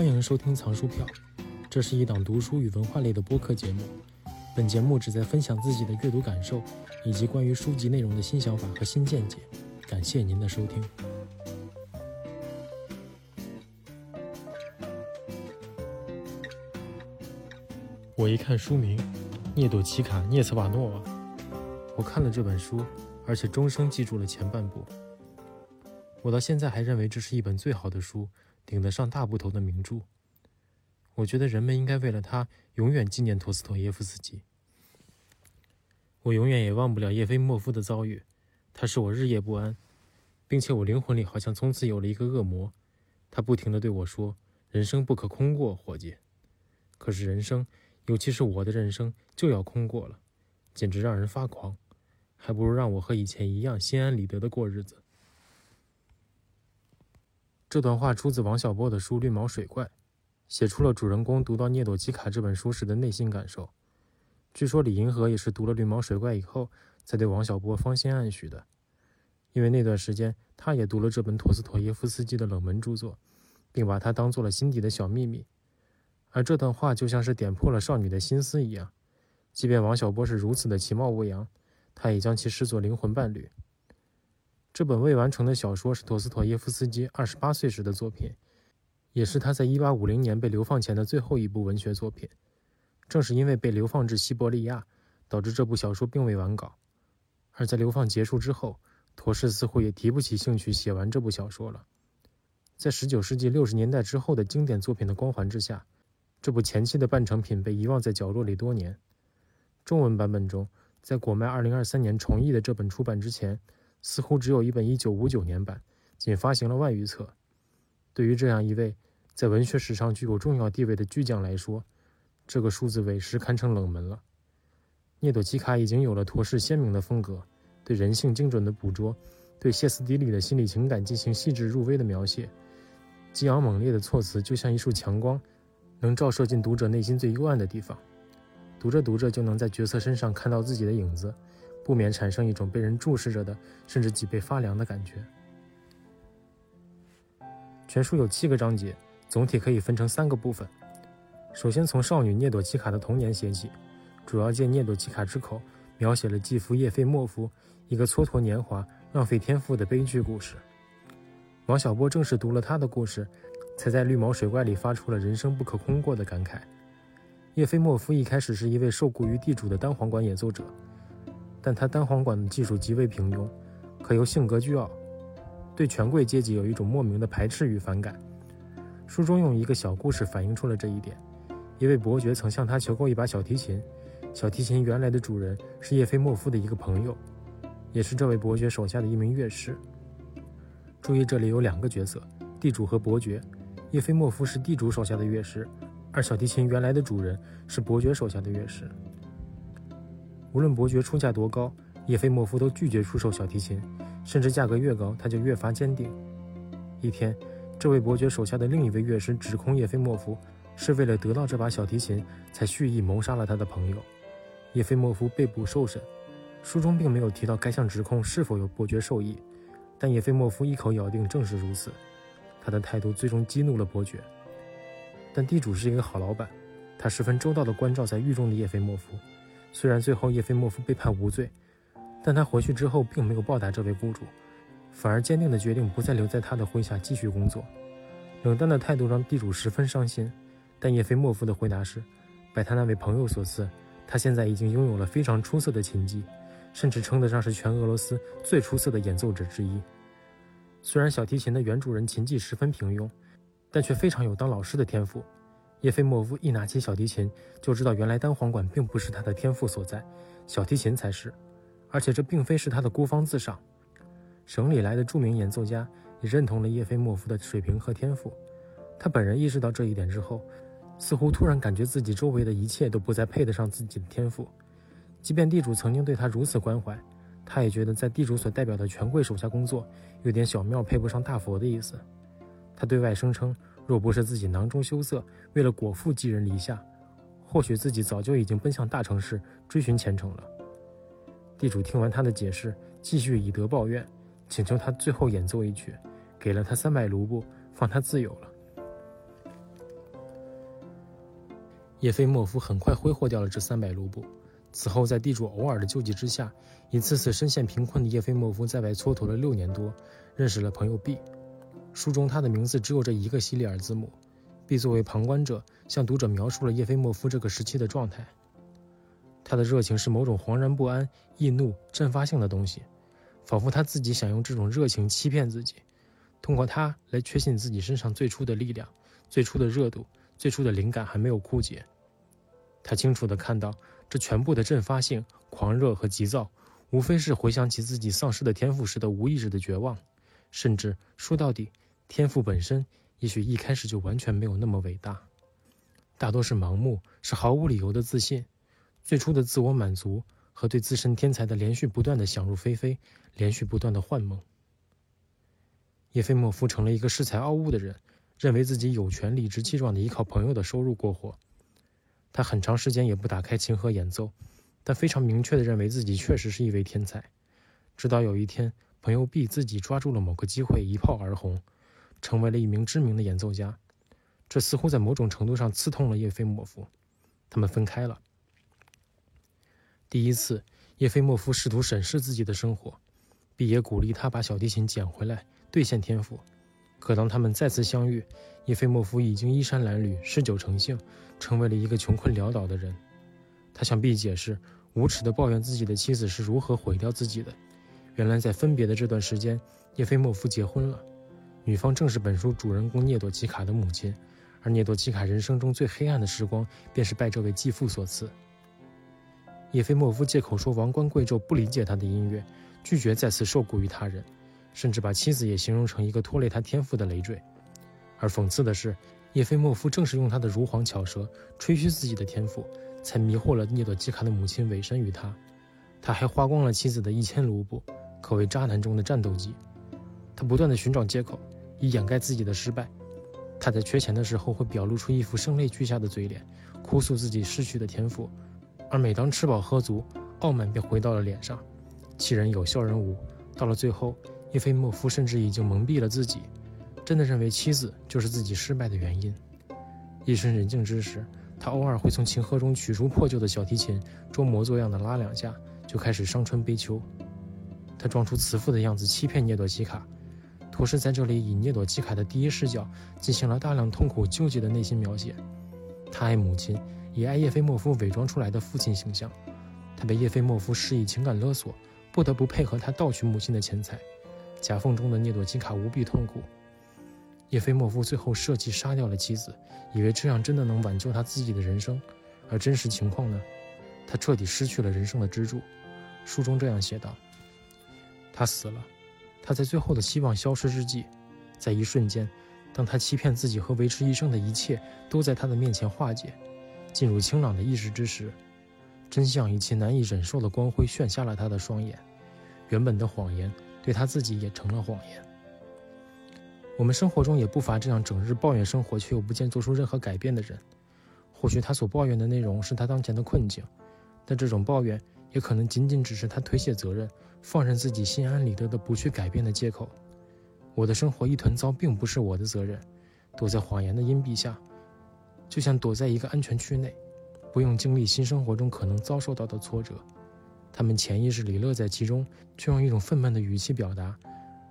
欢迎收听藏书票，这是一档读书与文化类的播客节目。本节目旨在分享自己的阅读感受，以及关于书籍内容的新想法和新见解。感谢您的收听。我一看书名，涅朵奇卡涅茨瓦诺娃，我看了这本书，而且终生记住了前半部。我到现在还认为这是一本最好的书。顶得上大部头的名著，我觉得人们应该为了他永远纪念陀思妥耶夫斯基。我永远也忘不了叶菲莫夫的遭遇，他使我日夜不安，并且我灵魂里好像从此有了一个恶魔，他不停地对我说：“人生不可空过，伙计。”可是人生，尤其是我的人生，就要空过了，简直让人发狂，还不如让我和以前一样心安理得的过日子。这段话出自王小波的书《绿毛水怪》，写出了主人公读到涅朵基卡这本书时的内心感受。据说李银河也是读了《绿毛水怪》以后，才对王小波芳心暗许的，因为那段时间他也读了这本陀思妥耶夫斯基的冷门著作，并把它当做了心底的小秘密。而这段话就像是点破了少女的心思一样，即便王小波是如此的其貌不扬，他也将其视作灵魂伴侣。这本未完成的小说是陀思妥耶夫斯基二十八岁时的作品，也是他在一八五零年被流放前的最后一部文学作品。正是因为被流放至西伯利亚，导致这部小说并未完稿。而在流放结束之后，陀氏似乎也提不起兴趣写完这部小说了。在十九世纪六十年代之后的经典作品的光环之下，这部前期的半成品被遗忘在角落里多年。中文版本中，在果麦二零二三年重译的这本出版之前。似乎只有一本1959年版，仅发行了外语册。对于这样一位在文学史上具有重要地位的巨匠来说，这个数字委实堪称冷门了。涅朵基卡已经有了陀氏鲜明的风格，对人性精准的捕捉，对歇斯底里的心理情感进行细致入微的描写。激昂猛烈的措辞就像一束强光，能照射进读者内心最幽暗的地方。读着读着，就能在角色身上看到自己的影子。不免产生一种被人注视着的，甚至脊背发凉的感觉。全书有七个章节，总体可以分成三个部分。首先从少女涅朵奇卡的童年写起，主要借涅朵奇卡之口描写了继父叶菲莫夫一个蹉跎年华、浪费天赋的悲剧故事。王小波正是读了他的故事，才在绿毛水怪里发出了人生不可空过的感慨。叶菲莫夫一开始是一位受雇于地主的单簧管演奏者。但他单簧管的技术极为平庸，可又性格倨傲，对权贵阶级有一种莫名的排斥与反感。书中用一个小故事反映出了这一点：一位伯爵曾向他求购一把小提琴，小提琴原来的主人是叶菲莫夫的一个朋友，也是这位伯爵手下的一名乐师。注意，这里有两个角色：地主和伯爵。叶菲莫夫是地主手下的乐师，而小提琴原来的主人是伯爵手下的乐师。无论伯爵出价多高，叶菲莫夫都拒绝出售小提琴，甚至价格越高，他就越发坚定。一天，这位伯爵手下的另一位乐师指控叶菲莫夫是为了得到这把小提琴，才蓄意谋杀了他的朋友。叶菲莫夫被捕受审，书中并没有提到该项指控是否有伯爵授意，但叶菲莫夫一口咬定正是如此。他的态度最终激怒了伯爵，但地主是一个好老板，他十分周到地关照在狱中的叶菲莫夫。虽然最后叶菲莫夫被判无罪，但他回去之后并没有报答这位雇主，反而坚定地决定不再留在他的麾下继续工作。冷淡的态度让地主十分伤心，但叶菲莫夫的回答是：拜他那位朋友所赐，他现在已经拥有了非常出色的琴技，甚至称得上是全俄罗斯最出色的演奏者之一。虽然小提琴的原主人琴技十分平庸，但却非常有当老师的天赋。叶菲莫夫一拿起小提琴，就知道原来单簧管并不是他的天赋所在，小提琴才是。而且这并非是他的孤芳自赏。省里来的著名演奏家也认同了叶菲莫夫的水平和天赋。他本人意识到这一点之后，似乎突然感觉自己周围的一切都不再配得上自己的天赋。即便地主曾经对他如此关怀，他也觉得在地主所代表的权贵手下工作，有点小庙配不上大佛的意思。他对外声称。若不是自己囊中羞涩，为了果腹寄人篱下，或许自己早就已经奔向大城市追寻前程了。地主听完他的解释，继续以德报怨，请求他最后演奏一曲，给了他三百卢布，放他自由了。叶菲莫夫很快挥霍掉了这三百卢布。此后，在地主偶尔的救济之下，一次次深陷贫困的叶菲莫夫在外蹉跎了六年多，认识了朋友 B。书中他的名字只有这一个西里尔字母。B 作为旁观者，向读者描述了叶菲莫夫这个时期的状态。他的热情是某种惶然不安、易怒、阵发性的东西，仿佛他自己想用这种热情欺骗自己，通过它来确信自己身上最初的力量、最初的热度、最初的灵感还没有枯竭。他清楚地看到，这全部的阵发性、狂热和急躁，无非是回想起自己丧失的天赋时的无意识的绝望，甚至说到底，天赋本身也许一开始就完全没有那么伟大，大多是盲目，是毫无理由的自信。最初的自我满足和对自身天才的连续不断的想入非非，连续不断的幻梦。叶菲莫夫成了一个恃才傲物的人，认为自己有权理直气壮地依靠朋友的收入过活。他很长时间也不打开琴盒演奏，但非常明确地认为自己确实是一位天才。直到有一天，朋友 B 自己抓住了某个机会，一炮而红，成为了一名知名的演奏家。这似乎在某种程度上刺痛了叶菲莫夫，他们分开了。第一次，叶菲莫夫试图审视自己的生活，毕也鼓励他把小提琴捡回来，兑现天赋。可当他们再次相遇，叶菲莫夫已经衣衫褴褛、嗜酒成性，成为了一个穷困潦倒的人。他向毕解释，无耻地抱怨自己的妻子是如何毁掉自己的。原来，在分别的这段时间，叶菲莫夫结婚了，女方正是本书主人公涅朵基卡的母亲，而涅朵基卡人生中最黑暗的时光，便是拜这位继父所赐。叶菲莫夫借口说王冠贵胄不理解他的音乐，拒绝再次受雇于他人，甚至把妻子也形容成一个拖累他天赋的累赘。而讽刺的是，叶菲莫夫正是用他的如簧巧舌吹嘘自己的天赋，才迷惑了涅朵基卡的母亲委身于他。他还花光了妻子的一千卢布，可谓渣男中的战斗机。他不断地寻找借口，以掩盖自己的失败。他在缺钱的时候会表露出一副声泪俱下的嘴脸，哭诉自己失去的天赋。而每当吃饱喝足，傲慢便回到了脸上，欺人有笑人无。到了最后，叶菲莫夫甚至已经蒙蔽了自己，真的认为妻子就是自己失败的原因。夜深人静之时，他偶尔会从琴盒中取出破旧的小提琴，装模作样的拉两下，就开始伤春悲秋。他装出慈父的样子，欺骗涅朵基卡。同时在这里以涅朵基卡的第一视角，进行了大量痛苦纠结的内心描写。他爱母亲。也爱叶菲莫夫伪装出来的父亲形象，他被叶菲莫夫施以情感勒索，不得不配合他盗取母亲的钱财。夹缝中的涅朵基卡无比痛苦。叶菲莫夫最后设计杀掉了妻子，以为这样真的能挽救他自己的人生。而真实情况呢？他彻底失去了人生的支柱。书中这样写道：他死了，他在最后的希望消失之际，在一瞬间，当他欺骗自己和维持一生的一切都在他的面前化解。进入清朗的意识之时，真相以其难以忍受的光辉炫瞎了他的双眼。原本的谎言对他自己也成了谎言。我们生活中也不乏这样整日抱怨生活却又不见做出任何改变的人。或许他所抱怨的内容是他当前的困境，但这种抱怨也可能仅仅只是他推卸责任、放任自己心安理得的不去改变的借口。我的生活一团糟，并不是我的责任。躲在谎言的阴蔽下。就像躲在一个安全区内，不用经历新生活中可能遭受到的挫折，他们潜意识里乐在其中，却用一种愤懑的语气表达。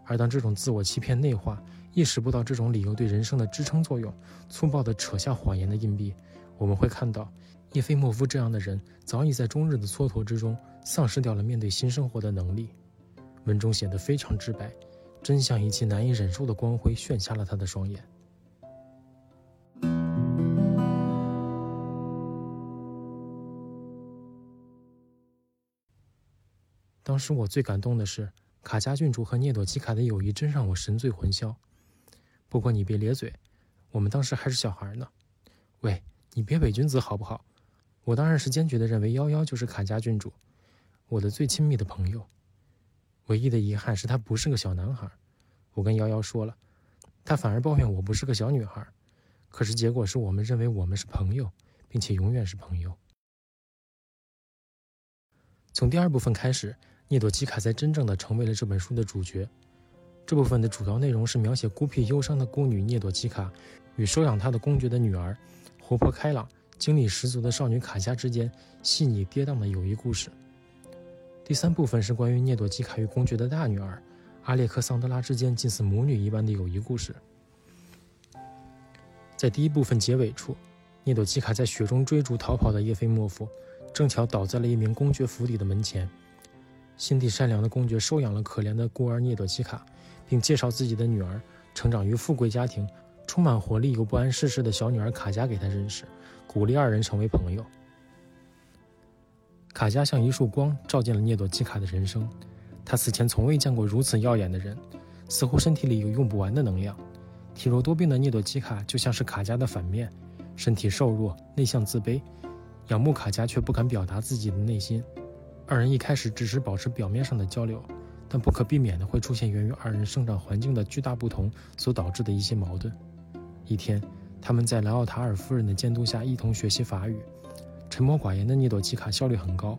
而当这种自我欺骗内化，意识不到这种理由对人生的支撑作用，粗暴地扯下谎言的硬币，我们会看到叶菲莫夫这样的人早已在终日的蹉跎之中，丧失掉了面对新生活的能力。文中写得非常直白，真相以其难以忍受的光辉炫瞎了他的双眼。当时我最感动的是卡加郡主和涅朵基卡的友谊，真让我神醉魂消。不过你别咧嘴，我们当时还是小孩呢。喂，你别伪君子好不好？我当然是坚决的认为幺幺就是卡加郡主，我的最亲密的朋友。唯一的遗憾是他不是个小男孩。我跟瑶瑶说了，他反而抱怨我不是个小女孩。可是结果是我们认为我们是朋友，并且永远是朋友。从第二部分开始。聂朵基卡才真正的成为了这本书的主角。这部分的主要内容是描写孤僻忧伤的孤女聂朵基卡与收养她的公爵的女儿，活泼开朗、精力十足的少女卡佳之间细腻跌宕的友谊故事。第三部分是关于涅朵基卡与公爵的大女儿阿列克桑德拉之间近似母女一般的友谊故事。在第一部分结尾处，涅朵基卡在雪中追逐逃跑的叶菲莫夫，正巧倒在了一名公爵府邸的门前。心地善良的公爵收养了可怜的孤儿涅朵基卡，并介绍自己的女儿成长于富贵家庭、充满活力又不谙世事的小女儿卡佳给他认识，鼓励二人成为朋友。卡佳像一束光，照进了涅朵基卡的人生。他此前从未见过如此耀眼的人，似乎身体里有用不完的能量。体弱多病的涅朵基卡就像是卡佳的反面，身体瘦弱、内向、自卑，仰慕卡佳却不敢表达自己的内心。二人一开始只是保持表面上的交流，但不可避免的会出现源于二人生长环境的巨大不同所导致的一些矛盾。一天，他们在莱奥塔尔夫人的监督下一同学习法语。沉默寡言的涅朵基卡效率很高，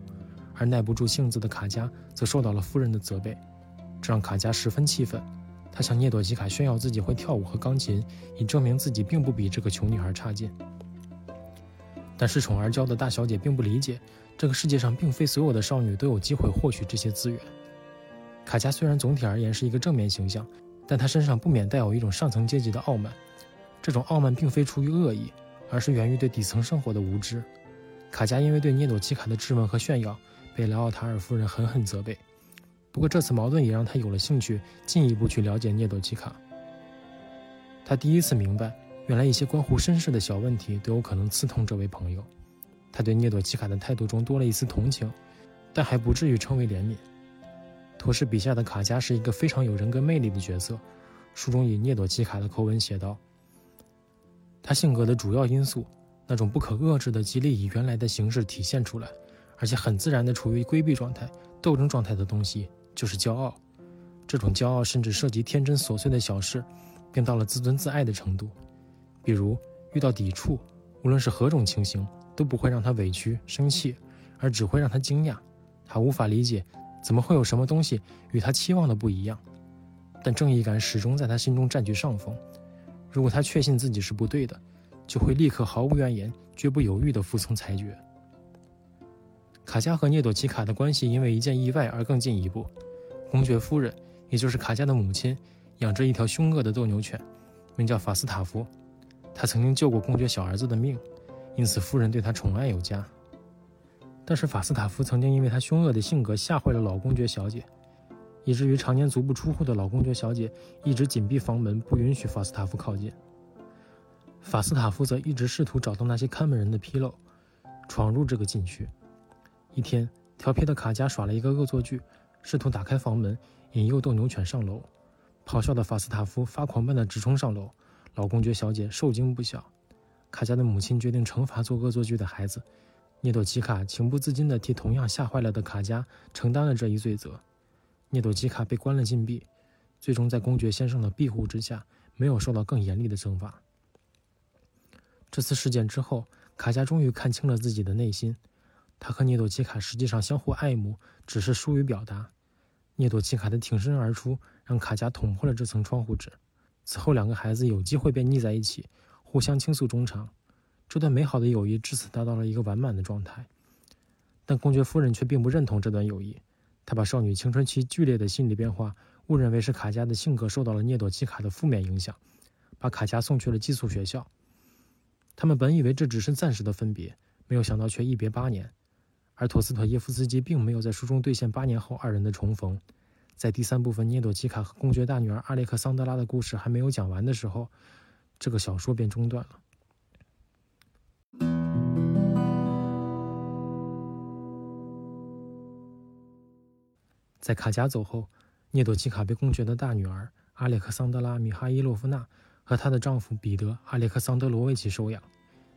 而耐不住性子的卡佳则受到了夫人的责备，这让卡佳十分气愤。他向涅朵基卡炫耀自己会跳舞和钢琴，以证明自己并不比这个穷女孩差劲。但恃宠而骄的大小姐并不理解。这个世界上并非所有的少女都有机会获取这些资源。卡佳虽然总体而言是一个正面形象，但她身上不免带有一种上层阶级的傲慢。这种傲慢并非出于恶意，而是源于对底层生活的无知。卡佳因为对涅朵基卡的质问和炫耀，被莱奥塔尔夫人狠狠责备。不过这次矛盾也让他有了兴趣，进一步去了解涅朵基卡。他第一次明白，原来一些关乎身世的小问题都有可能刺痛这位朋友。他对涅朵基卡的态度中多了一丝同情，但还不至于称为怜悯。托氏笔下的卡佳是一个非常有人格魅力的角色。书中以涅朵基卡的口吻写道：“他性格的主要因素，那种不可遏制的极力以原来的形式体现出来，而且很自然地处于规避状态、斗争状态的东西，就是骄傲。这种骄傲甚至涉及天真琐碎的小事，并到了自尊自爱的程度。比如遇到抵触，无论是何种情形。”都不会让他委屈生气，而只会让他惊讶。他无法理解，怎么会有什么东西与他期望的不一样。但正义感始终在他心中占据上风。如果他确信自己是不对的，就会立刻毫无怨言、绝不犹豫地服从裁决。卡佳和涅朵奇卡的关系因为一件意外而更进一步。公爵夫人，也就是卡佳的母亲，养着一条凶恶的斗牛犬，名叫法斯塔夫。他曾经救过公爵小儿子的命。因此，夫人对他宠爱有加。但是，法斯塔夫曾经因为他凶恶的性格吓坏了老公爵小姐，以至于常年足不出户的老公爵小姐一直紧闭房门，不允许法斯塔夫靠近。法斯塔夫则一直试图找到那些看门人的纰漏，闯入这个禁区。一天，调皮的卡加耍了一个恶作剧，试图打开房门，引诱斗牛犬上楼。咆哮的法斯塔夫发狂般的直冲上楼，老公爵小姐受惊不小。卡加的母亲决定惩罚做恶作剧的孩子，涅朵奇卡情不自禁地替同样吓坏了的卡加承担了这一罪责。涅朵奇卡被关了禁闭，最终在公爵先生的庇护之下，没有受到更严厉的惩罚。这次事件之后，卡佳终于看清了自己的内心，他和涅朵奇卡实际上相互爱慕，只是疏于表达。涅朵奇卡的挺身而出，让卡佳捅破了这层窗户纸。此后，两个孩子有机会便腻在一起。互相倾诉衷肠，这段美好的友谊至此达到了一个完满的状态。但公爵夫人却并不认同这段友谊，他把少女青春期剧烈的心理变化误认为是卡佳的性格受到了涅朵基卡的负面影响，把卡佳送去了寄宿学校。他们本以为这只是暂时的分别，没有想到却一别八年。而陀思妥耶夫斯基并没有在书中兑现八年后二人的重逢。在第三部分涅朵基卡和公爵大女儿阿列克桑德拉的故事还没有讲完的时候。这个小说便中断了。在卡贾走后，涅朵奇卡被公爵的大女儿阿列克桑德拉·米哈伊洛夫娜和她的丈夫彼得·阿列克桑德罗维奇收养。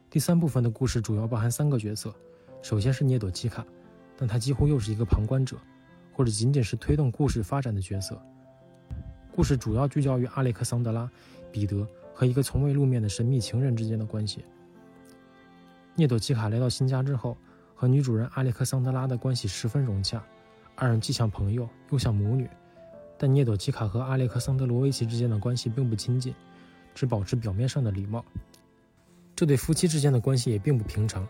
第三部分的故事主要包含三个角色：首先是涅朵奇卡，但她几乎又是一个旁观者，或者仅仅是推动故事发展的角色。故事主要聚焦于阿列克桑德拉、彼得。和一个从未露面的神秘情人之间的关系。涅朵奇卡来到新家之后，和女主人阿列克桑德拉的关系十分融洽，二人既像朋友又像母女。但涅朵奇卡和阿列克桑德罗维奇之间的关系并不亲近，只保持表面上的礼貌。这对夫妻之间的关系也并不平常。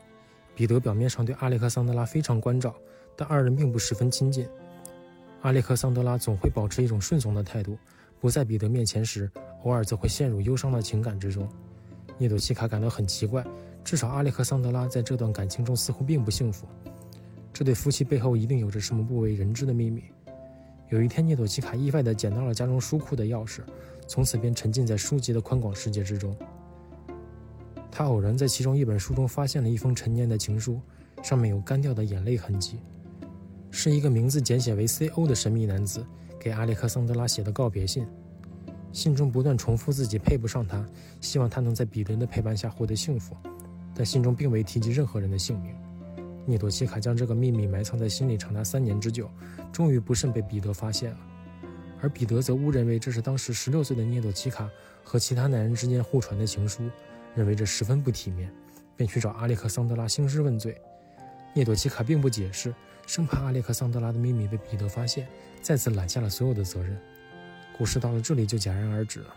彼得表面上对阿列克桑德拉非常关照，但二人并不十分亲近。阿列克桑德拉总会保持一种顺从的态度，不在彼得面前时，偶尔则会陷入忧伤的情感之中。涅朵奇卡感到很奇怪，至少阿列克桑德拉在这段感情中似乎并不幸福。这对夫妻背后一定有着什么不为人知的秘密。有一天，涅朵奇卡意外地捡到了家中书库的钥匙，从此便沉浸在书籍的宽广世界之中。他偶然在其中一本书中发现了一封陈年的情书，上面有干掉的眼泪痕迹，是一个名字简写为 C.O 的神秘男子给阿列克桑德拉写的告别信。信中不断重复自己配不上他，希望他能在彼得的陪伴下获得幸福，但信中并未提及任何人的姓名。涅朵西卡将这个秘密埋藏在心里长达三年之久，终于不慎被彼得发现了，而彼得则误认为这是当时十六岁的涅朵奇卡和其他男人之间互传的情书。认为这十分不体面，便去找阿列克桑德拉兴师问罪。涅朵奇卡并不解释，生怕阿列克桑德拉的秘密被彼得发现，再次揽下了所有的责任。故事到了这里就戛然而止了。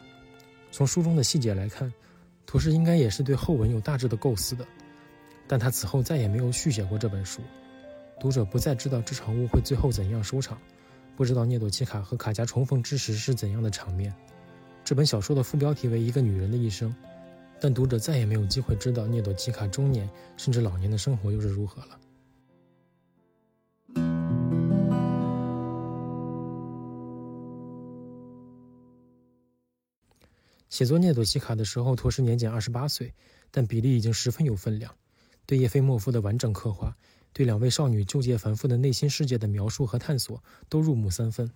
从书中的细节来看，图师应该也是对后文有大致的构思的，但他此后再也没有续写过这本书。读者不再知道这场误会最后怎样收场，不知道涅朵奇卡和卡加重逢之时是怎样的场面。这本小说的副标题为《一个女人的一生》。但读者再也没有机会知道涅朵奇卡中年甚至老年的生活又是如何了。写作涅朵奇卡的时候，陀师年仅二十八岁，但比例已经十分有分量。对叶菲莫夫的完整刻画，对两位少女纠结繁复的内心世界的描述和探索，都入木三分。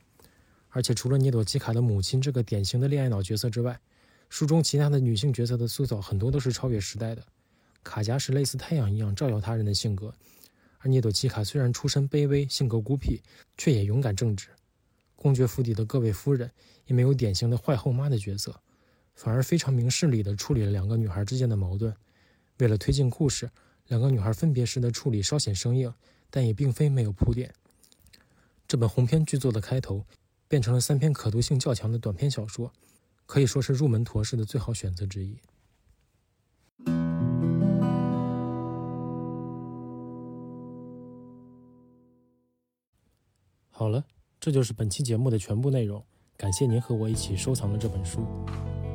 而且，除了涅朵奇卡的母亲这个典型的恋爱脑角色之外，书中其他的女性角色的塑造很多都是超越时代的。卡夹是类似太阳一样照耀他人的性格，而涅朵奇卡虽然出身卑微，性格孤僻，却也勇敢正直。公爵府邸的各位夫人也没有典型的坏后妈的角色，反而非常明事理地处理了两个女孩之间的矛盾。为了推进故事，两个女孩分别时的处理稍显生硬，但也并非没有铺垫。这本鸿篇巨作的开头，变成了三篇可读性较强的短篇小说。可以说是入门陀式的最好选择之一。好了，这就是本期节目的全部内容。感谢您和我一起收藏了这本书。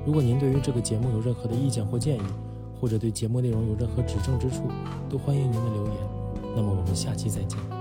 如果您对于这个节目有任何的意见或建议，或者对节目内容有任何指正之处，都欢迎您的留言。那么我们下期再见。